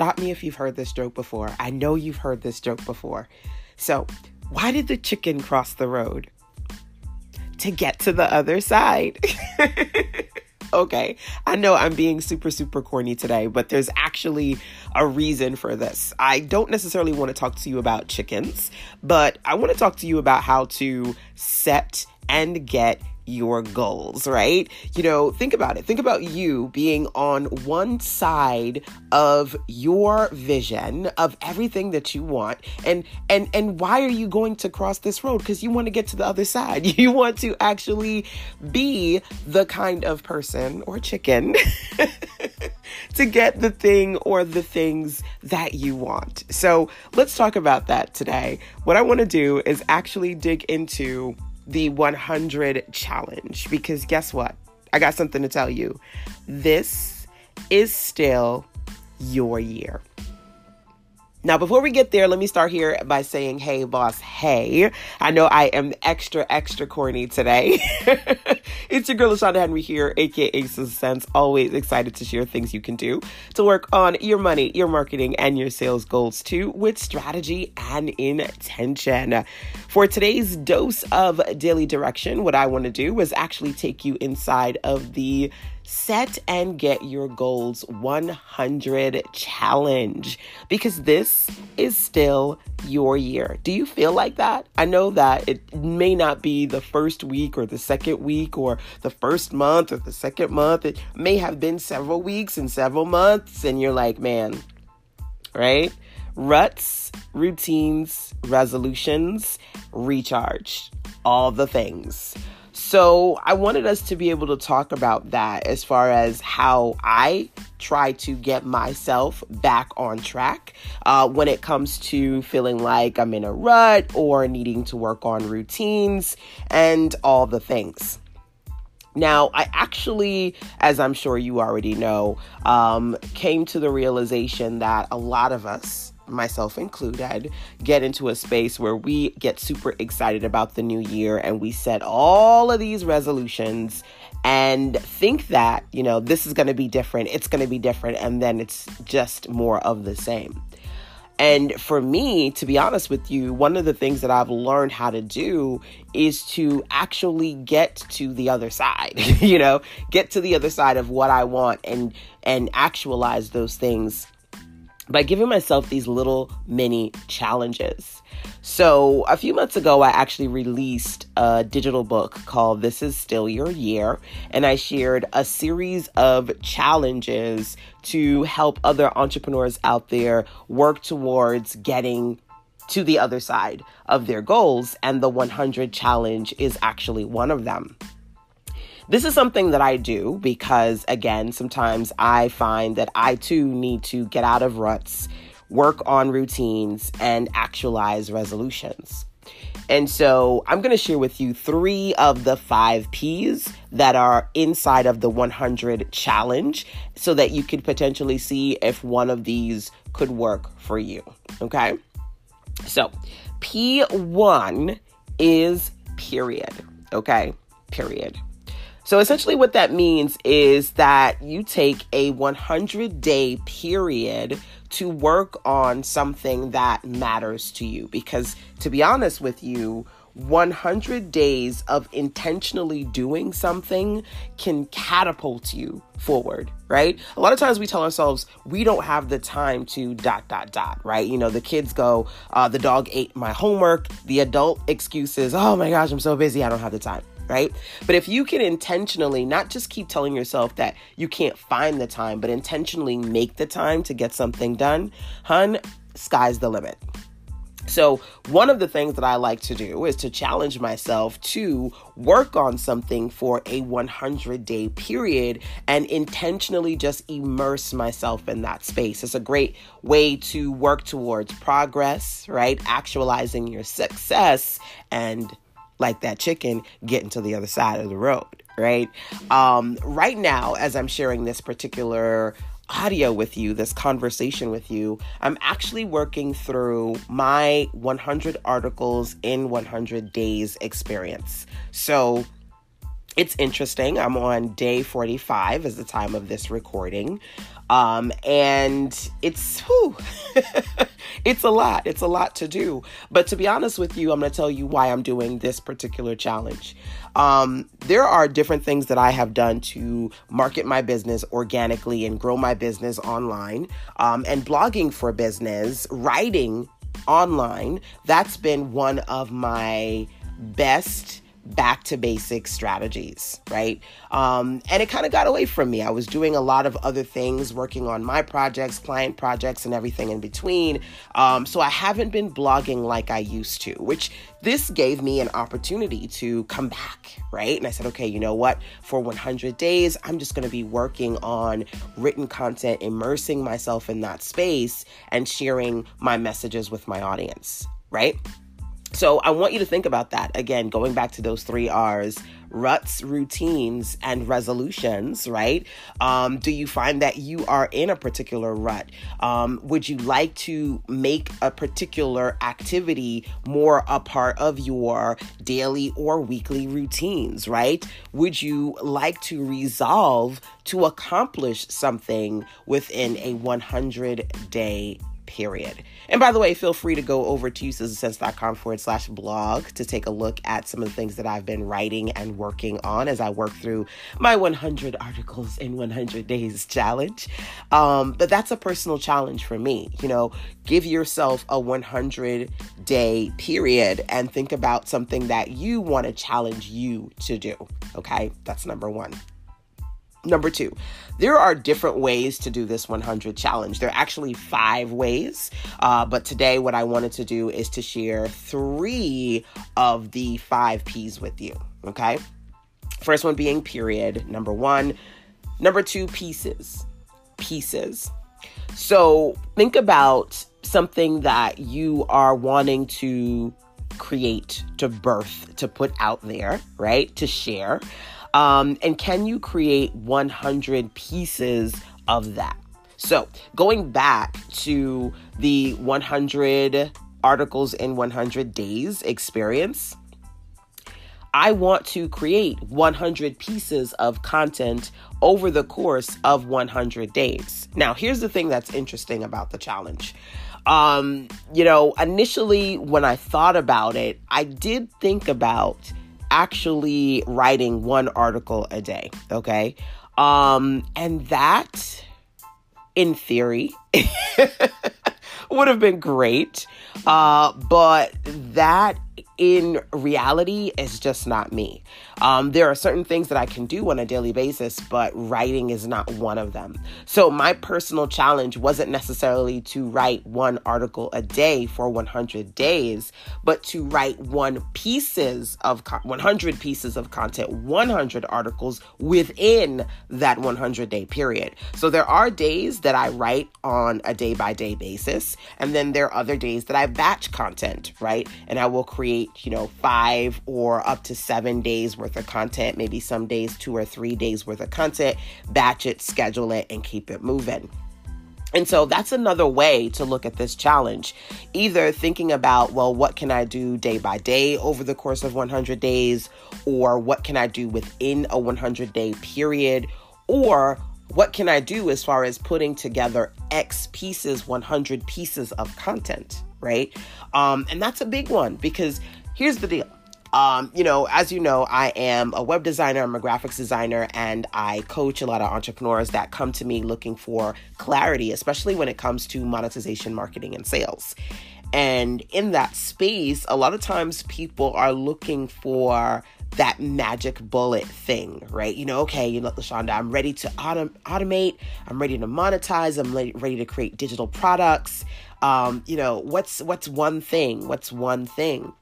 stop me if you've heard this joke before. I know you've heard this joke before. So, why did the chicken cross the road? To get to the other side. okay, I know I'm being super, super corny today, but there's actually a reason for this. I don't necessarily want to talk to you about chickens, but I want to talk to you about how to set and get your goals, right? You know, think about it. Think about you being on one side of your vision of everything that you want. And and and why are you going to cross this road? Cuz you want to get to the other side. You want to actually be the kind of person or chicken to get the thing or the things that you want. So, let's talk about that today. What I want to do is actually dig into the 100 challenge because guess what? I got something to tell you. This is still your year. Now, before we get there, let me start here by saying, hey, boss, hey. I know I am extra, extra corny today. it's your girl, LaShonda Henry here, aka Sense. Always excited to share things you can do to work on your money, your marketing, and your sales goals too with strategy and intention. For today's dose of daily direction, what I want to do was actually take you inside of the Set and Get Your Goals 100 Challenge because this is still your year. Do you feel like that? I know that it may not be the first week or the second week or the first month or the second month. It may have been several weeks and several months, and you're like, man, right? Ruts, routines, resolutions, recharge, all the things. So I wanted us to be able to talk about that as far as how I try to get myself back on track uh, when it comes to feeling like I'm in a rut or needing to work on routines and all the things. Now, I actually, as I'm sure you already know, um, came to the realization that a lot of us, myself included, get into a space where we get super excited about the new year and we set all of these resolutions and think that, you know, this is going to be different, it's going to be different, and then it's just more of the same. And for me, to be honest with you, one of the things that I've learned how to do is to actually get to the other side, you know, get to the other side of what I want and and actualize those things by giving myself these little mini challenges. So, a few months ago, I actually released a digital book called This Is Still Your Year, and I shared a series of challenges to help other entrepreneurs out there work towards getting to the other side of their goals, and the 100 challenge is actually one of them. This is something that I do because, again, sometimes I find that I too need to get out of ruts, work on routines, and actualize resolutions. And so I'm going to share with you three of the five P's that are inside of the 100 challenge so that you could potentially see if one of these could work for you. Okay. So P1 is period. Okay. Period. So essentially, what that means is that you take a 100 day period to work on something that matters to you. Because to be honest with you, 100 days of intentionally doing something can catapult you forward, right? A lot of times we tell ourselves we don't have the time to dot, dot, dot, right? You know, the kids go, uh, the dog ate my homework. The adult excuses, oh my gosh, I'm so busy, I don't have the time right? But if you can intentionally not just keep telling yourself that you can't find the time, but intentionally make the time to get something done, hun, sky's the limit. So, one of the things that I like to do is to challenge myself to work on something for a 100 day period and intentionally just immerse myself in that space. It's a great way to work towards progress, right? Actualizing your success and like that chicken getting to the other side of the road, right? Um, right now, as I'm sharing this particular audio with you, this conversation with you, I'm actually working through my 100 articles in 100 days experience. So, it's interesting. I'm on day 45 as the time of this recording. Um, and it's whew, it's a lot. It's a lot to do. But to be honest with you, I'm going to tell you why I'm doing this particular challenge. Um, there are different things that I have done to market my business organically and grow my business online. Um, and blogging for business, writing online, that's been one of my best back to basic strategies, right? Um, and it kind of got away from me. I was doing a lot of other things, working on my projects, client projects, and everything in between. Um, so I haven't been blogging like I used to, which this gave me an opportunity to come back, right? And I said, okay, you know what? For 100 days, I'm just going to be working on written content, immersing myself in that space, and sharing my messages with my audience, right? So I want you to think about that. Again, going back to those three R's ruts, routines, and resolutions, right? Um, do you find that you are in a particular rut? Um, would you like to make a particular activity more a part of your daily or weekly routines, right? Would you like to resolve to accomplish something within a 100 day period. And by the way, feel free to go over to sistasense.com forward slash blog to take a look at some of the things that I've been writing and working on as I work through my 100 articles in 100 days challenge. Um, but that's a personal challenge for me. You know, give yourself a 100 day period and think about something that you want to challenge you to do. Okay, that's number one. Number two, there are different ways to do this 100 challenge. There are actually five ways, uh, but today what I wanted to do is to share three of the five P's with you. Okay. First one being period, number one. Number two, pieces. Pieces. So think about something that you are wanting to create, to birth, to put out there, right? To share. Um, and can you create 100 pieces of that? So, going back to the 100 articles in 100 days experience, I want to create 100 pieces of content over the course of 100 days. Now, here's the thing that's interesting about the challenge. Um, you know, initially when I thought about it, I did think about actually writing one article a day, okay? Um, and that, in theory, would have been great. Uh, but that in reality is just not me. Um, there are certain things that I can do on a daily basis, but writing is not one of them. So, my personal challenge wasn't necessarily to write one article a day for 100 days, but to write one pieces of 100 pieces of content, 100 articles within that 100 day period. So, there are days that I write on a day by day basis, and then there are other days that I batch content, right? And I will create you know, five or up to seven days worth of content, maybe some days two or three days worth of content, batch it, schedule it, and keep it moving. And so that's another way to look at this challenge. Either thinking about, well, what can I do day by day over the course of 100 days, or what can I do within a 100 day period, or what can I do as far as putting together X pieces, 100 pieces of content, right? Um, and that's a big one because here's the deal. Um, you know, as you know, I am a web designer, I'm a graphics designer, and I coach a lot of entrepreneurs that come to me looking for clarity, especially when it comes to monetization, marketing, and sales. And in that space, a lot of times people are looking for that magic bullet thing, right? You know, okay, you know, LaShonda, I'm ready to autom- automate, I'm ready to monetize, I'm ready, ready to create digital products. Um, you know, what's what's one thing? What's one thing?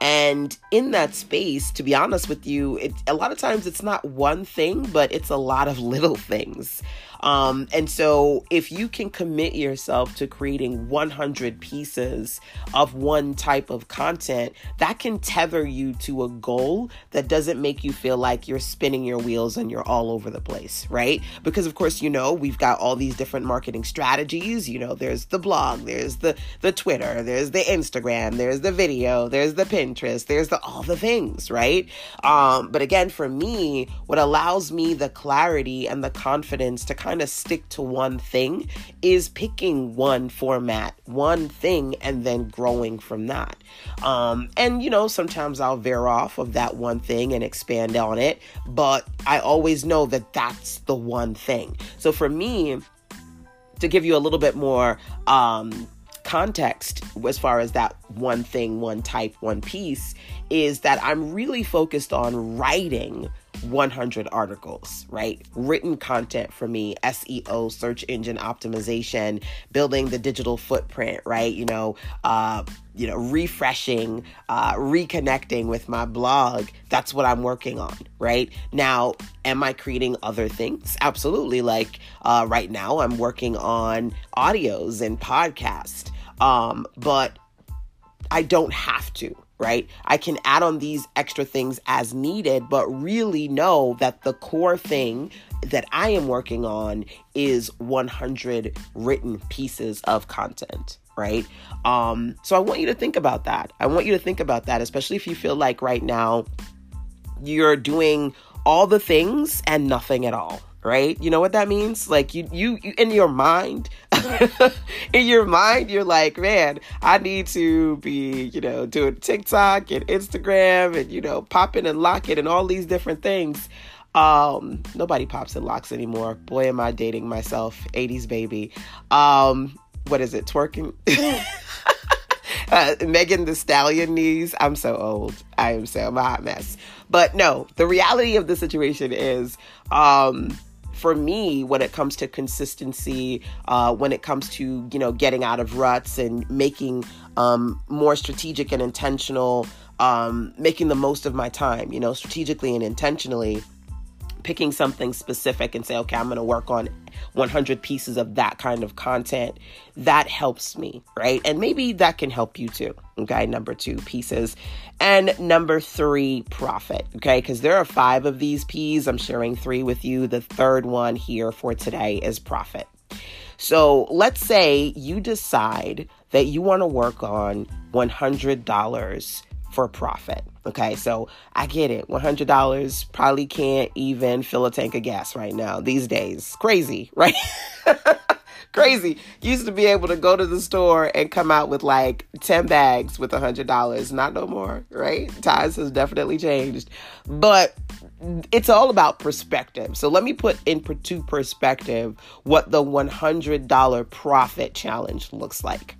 And in that space, to be honest with you, it, a lot of times it's not one thing, but it's a lot of little things. Um, and so, if you can commit yourself to creating 100 pieces of one type of content, that can tether you to a goal that doesn't make you feel like you're spinning your wheels and you're all over the place, right? Because, of course, you know, we've got all these different marketing strategies. You know, there's the blog, there's the, the Twitter, there's the Instagram, there's the video, there's the Pinterest there's the all the things, right? Um, but again, for me, what allows me the clarity and the confidence to kind of stick to one thing is picking one format, one thing, and then growing from that. Um, and you know, sometimes I'll veer off of that one thing and expand on it, but I always know that that's the one thing. So for me, to give you a little bit more um, context as far as that one thing, one type, one piece is that I'm really focused on writing 100 articles, right? Written content for me, SEO, search engine optimization, building the digital footprint, right? You know, uh, you know, refreshing, uh, reconnecting with my blog. That's what I'm working on, right? Now, am I creating other things? Absolutely. Like uh, right now, I'm working on audios and podcast, um, but I don't have to right? I can add on these extra things as needed, but really know that the core thing that I am working on is 100 written pieces of content, right? Um, so I want you to think about that. I want you to think about that, especially if you feel like right now you're doing all the things and nothing at all right? You know what that means? Like you, you, you in your mind, in your mind, you're like, man, I need to be, you know, doing TikTok and Instagram and you know, popping and locking and all these different things. Um, nobody pops and locks anymore. Boy, am I dating myself, 80s baby. Um, what is it? Twerking. uh, Megan Thee Stallion knees. I'm so old. I am so I'm a hot mess. But no, the reality of the situation is, um, for me when it comes to consistency, uh, when it comes to you know getting out of ruts and making um, more strategic and intentional, um, making the most of my time, you know, strategically and intentionally picking something specific and say, okay, I'm going to work on 100 pieces of that kind of content, that helps me, right? And maybe that can help you too. Okay, number two, pieces. And number three, profit. Okay, because there are five of these P's. I'm sharing three with you. The third one here for today is profit. So let's say you decide that you want to work on $100 for profit. Okay, so I get it. $100 probably can't even fill a tank of gas right now these days. Crazy, right? Crazy. Used to be able to go to the store and come out with like 10 bags with $100. Not no more, right? Times has definitely changed. But it's all about perspective. So let me put into perspective what the $100 profit challenge looks like.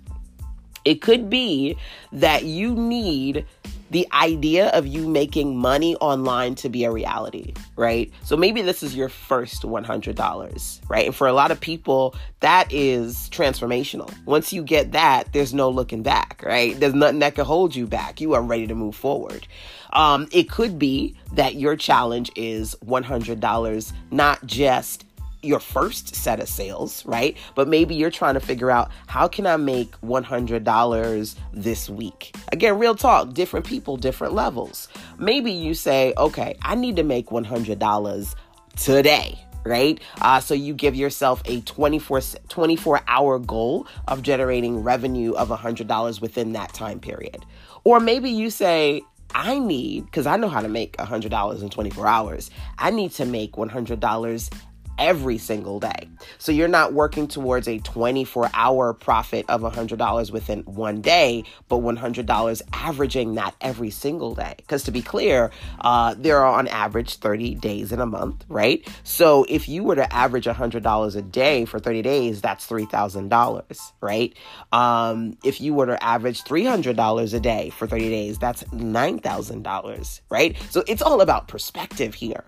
It could be that you need the idea of you making money online to be a reality, right? So maybe this is your first $100, right? And for a lot of people, that is transformational. Once you get that, there's no looking back, right? There's nothing that can hold you back. You are ready to move forward. Um, it could be that your challenge is $100, not just your first set of sales, right? But maybe you're trying to figure out how can I make $100 this week? Again, real talk, different people, different levels. Maybe you say, okay, I need to make $100 today right? Uh, so you give yourself a 24, 24 hour goal of generating revenue of $100 within that time period. Or maybe you say, I need, because I know how to make $100 in 24 hours, I need to make $100 every single day. So you're not working towards a 24 hour profit of $100 within one day, but $100 averaging that every single day. Because to be clear, uh, there are on average 30 days in a month, right? So if you were to average $100 a day for 30 days, that's $3,000, right? Um, if you were to average $300 a day for 30 days, that's $9,000, right? So it's all about perspective here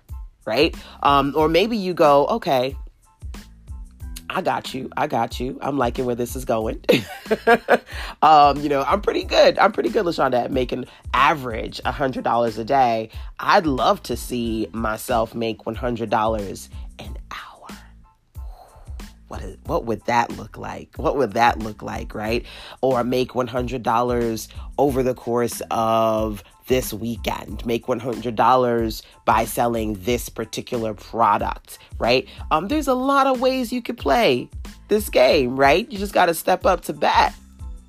right? Um, or maybe you go, okay, I got you. I got you. I'm liking where this is going. um, you know, I'm pretty good. I'm pretty good, LaShonda, at making average $100 a day. I'd love to see myself make $100 an hour. What, is, what would that look like? What would that look like, right? Or make $100 over the course of this weekend, make $100 by selling this particular product, right? Um, there's a lot of ways you could play this game, right? You just got to step up to bat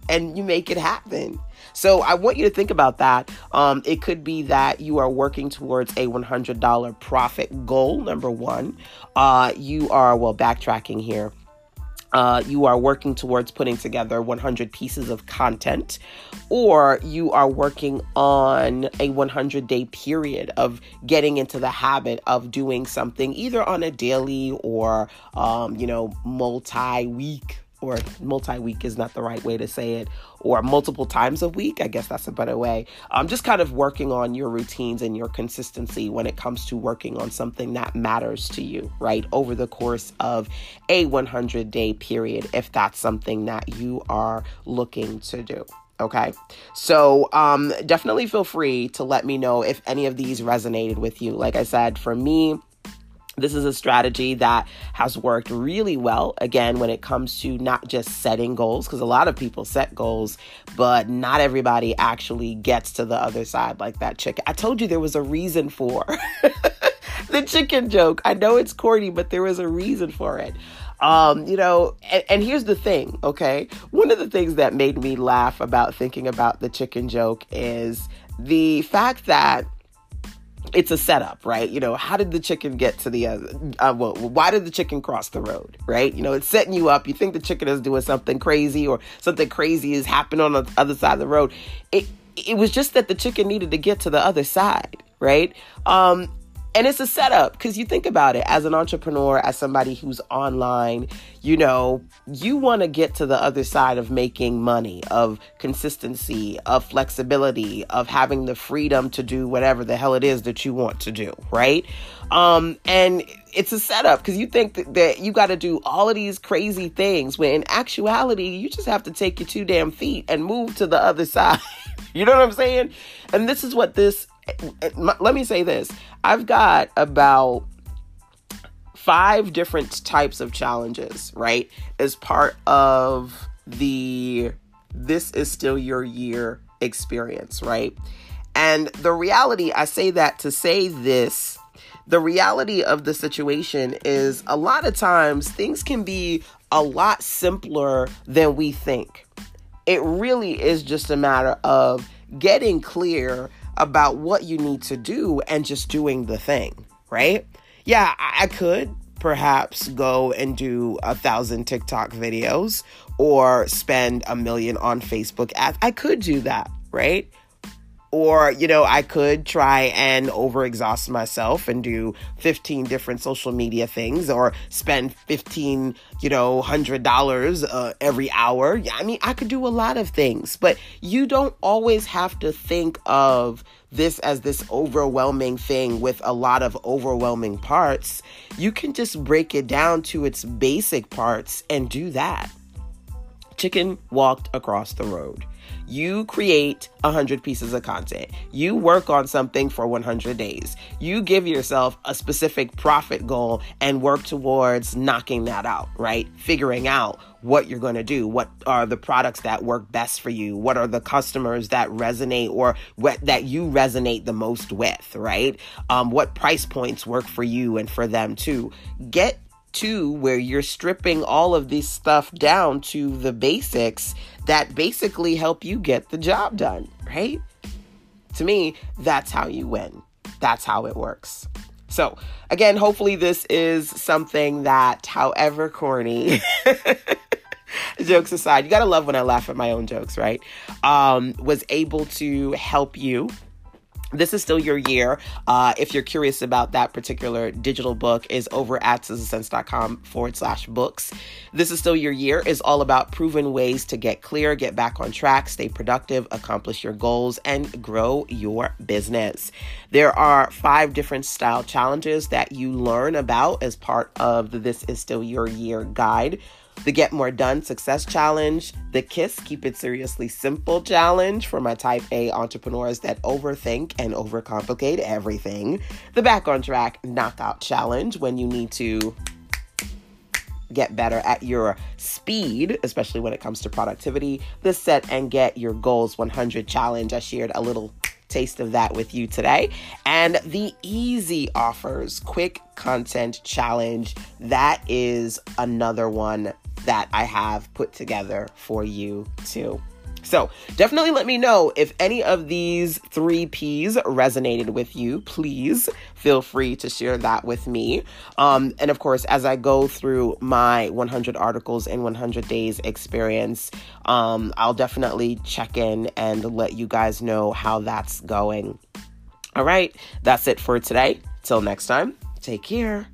and you make it happen. So I want you to think about that. Um, it could be that you are working towards a $100 profit goal, number one. Uh, you are, well, backtracking here. Uh, you are working towards putting together 100 pieces of content, or you are working on a 100 day period of getting into the habit of doing something either on a daily or, um, you know, multi week or multi week is not the right way to say it, or multiple times a week. I guess that's a better way. I'm um, just kind of working on your routines and your consistency when it comes to working on something that matters to you, right? Over the course of a 100 day period, if that's something that you are looking to do. Okay. So um, definitely feel free to let me know if any of these resonated with you. Like I said, for me, this is a strategy that has worked really well, again, when it comes to not just setting goals, because a lot of people set goals, but not everybody actually gets to the other side like that chicken. I told you there was a reason for the chicken joke. I know it's corny, but there was a reason for it. Um, you know, and, and, here's the thing, okay? One of the things that made me laugh about thinking about the chicken joke is the fact that it's a setup, right? You know, how did the chicken get to the other? Uh, well, why did the chicken cross the road, right? You know, it's setting you up. You think the chicken is doing something crazy or something crazy is happening on the other side of the road. It it was just that the chicken needed to get to the other side, right? Um, and it's a setup because you think about it as an entrepreneur, as somebody who's online, you know, you want to get to the other side of making money, of consistency, of flexibility, of having the freedom to do whatever the hell it is that you want to do, right? Um, and it's a setup because you think that, that you got to do all of these crazy things when in actuality, you just have to take your two damn feet and move to the other side. you know what I'm saying? And this is what this let me say this I've got about five different types of challenges, right? As part of the This is Still Your Year experience, right? And the reality, I say that to say this. The reality of the situation is a lot of times things can be a lot simpler than we think. It really is just a matter of getting clear about what you need to do and just doing the thing, right? Yeah, I, could perhaps go and do a thousand TikTok videos or spend a million on Facebook ads. I could do that, right? Or, you know, I could try and overexhaust myself and do 15 different social media things or spend 15, you know, $100 uh, every hour. I mean, I could do a lot of things, but you don't always have to think of this as this overwhelming thing with a lot of overwhelming parts. You can just break it down to its basic parts and do that. Chicken walked across the road. You create 100 pieces of content. You work on something for 100 days. You give yourself a specific profit goal and work towards knocking that out, right? Figuring out what you're going to do. What are the products that work best for you? What are the customers that resonate or what, that you resonate the most with, right? Um, what price points work for you and for them too. Get to where you're stripping all of this stuff down to the basics that basically help you get the job done, right? To me, that's how you win. That's how it works. So, again, hopefully, this is something that, however corny, jokes aside, you gotta love when I laugh at my own jokes, right? Um, was able to help you this is still your year. Uh, if you're curious about that particular digital book, is over at sistasense.com forward slash books. This is still your year is all about proven ways to get clear, get back on track, stay productive, accomplish your goals, and grow your business. There are five different style challenges that you learn about as part of the This Is Still Your Year guide the Get More Done Success Challenge, the KISS Keep It Seriously Simple Challenge for my type A entrepreneurs that overthink and overcomplicate everything, the Back on Track Knockout Challenge when you need to get better at your speed, especially when it comes to productivity, the Set and Get Your Goals 100 Challenge. I shared a little taste of that with you today. And the easy offers quick content challenge. That is another one that I have put together for you too. So definitely let me know if any of these three P's resonated with you. Please feel free to share that with me. Um, and of course, as I go through my 100 articles in 100 days experience, um, I'll definitely check in and let you guys know how that's going. All right, that's it for today. Till next time, take care.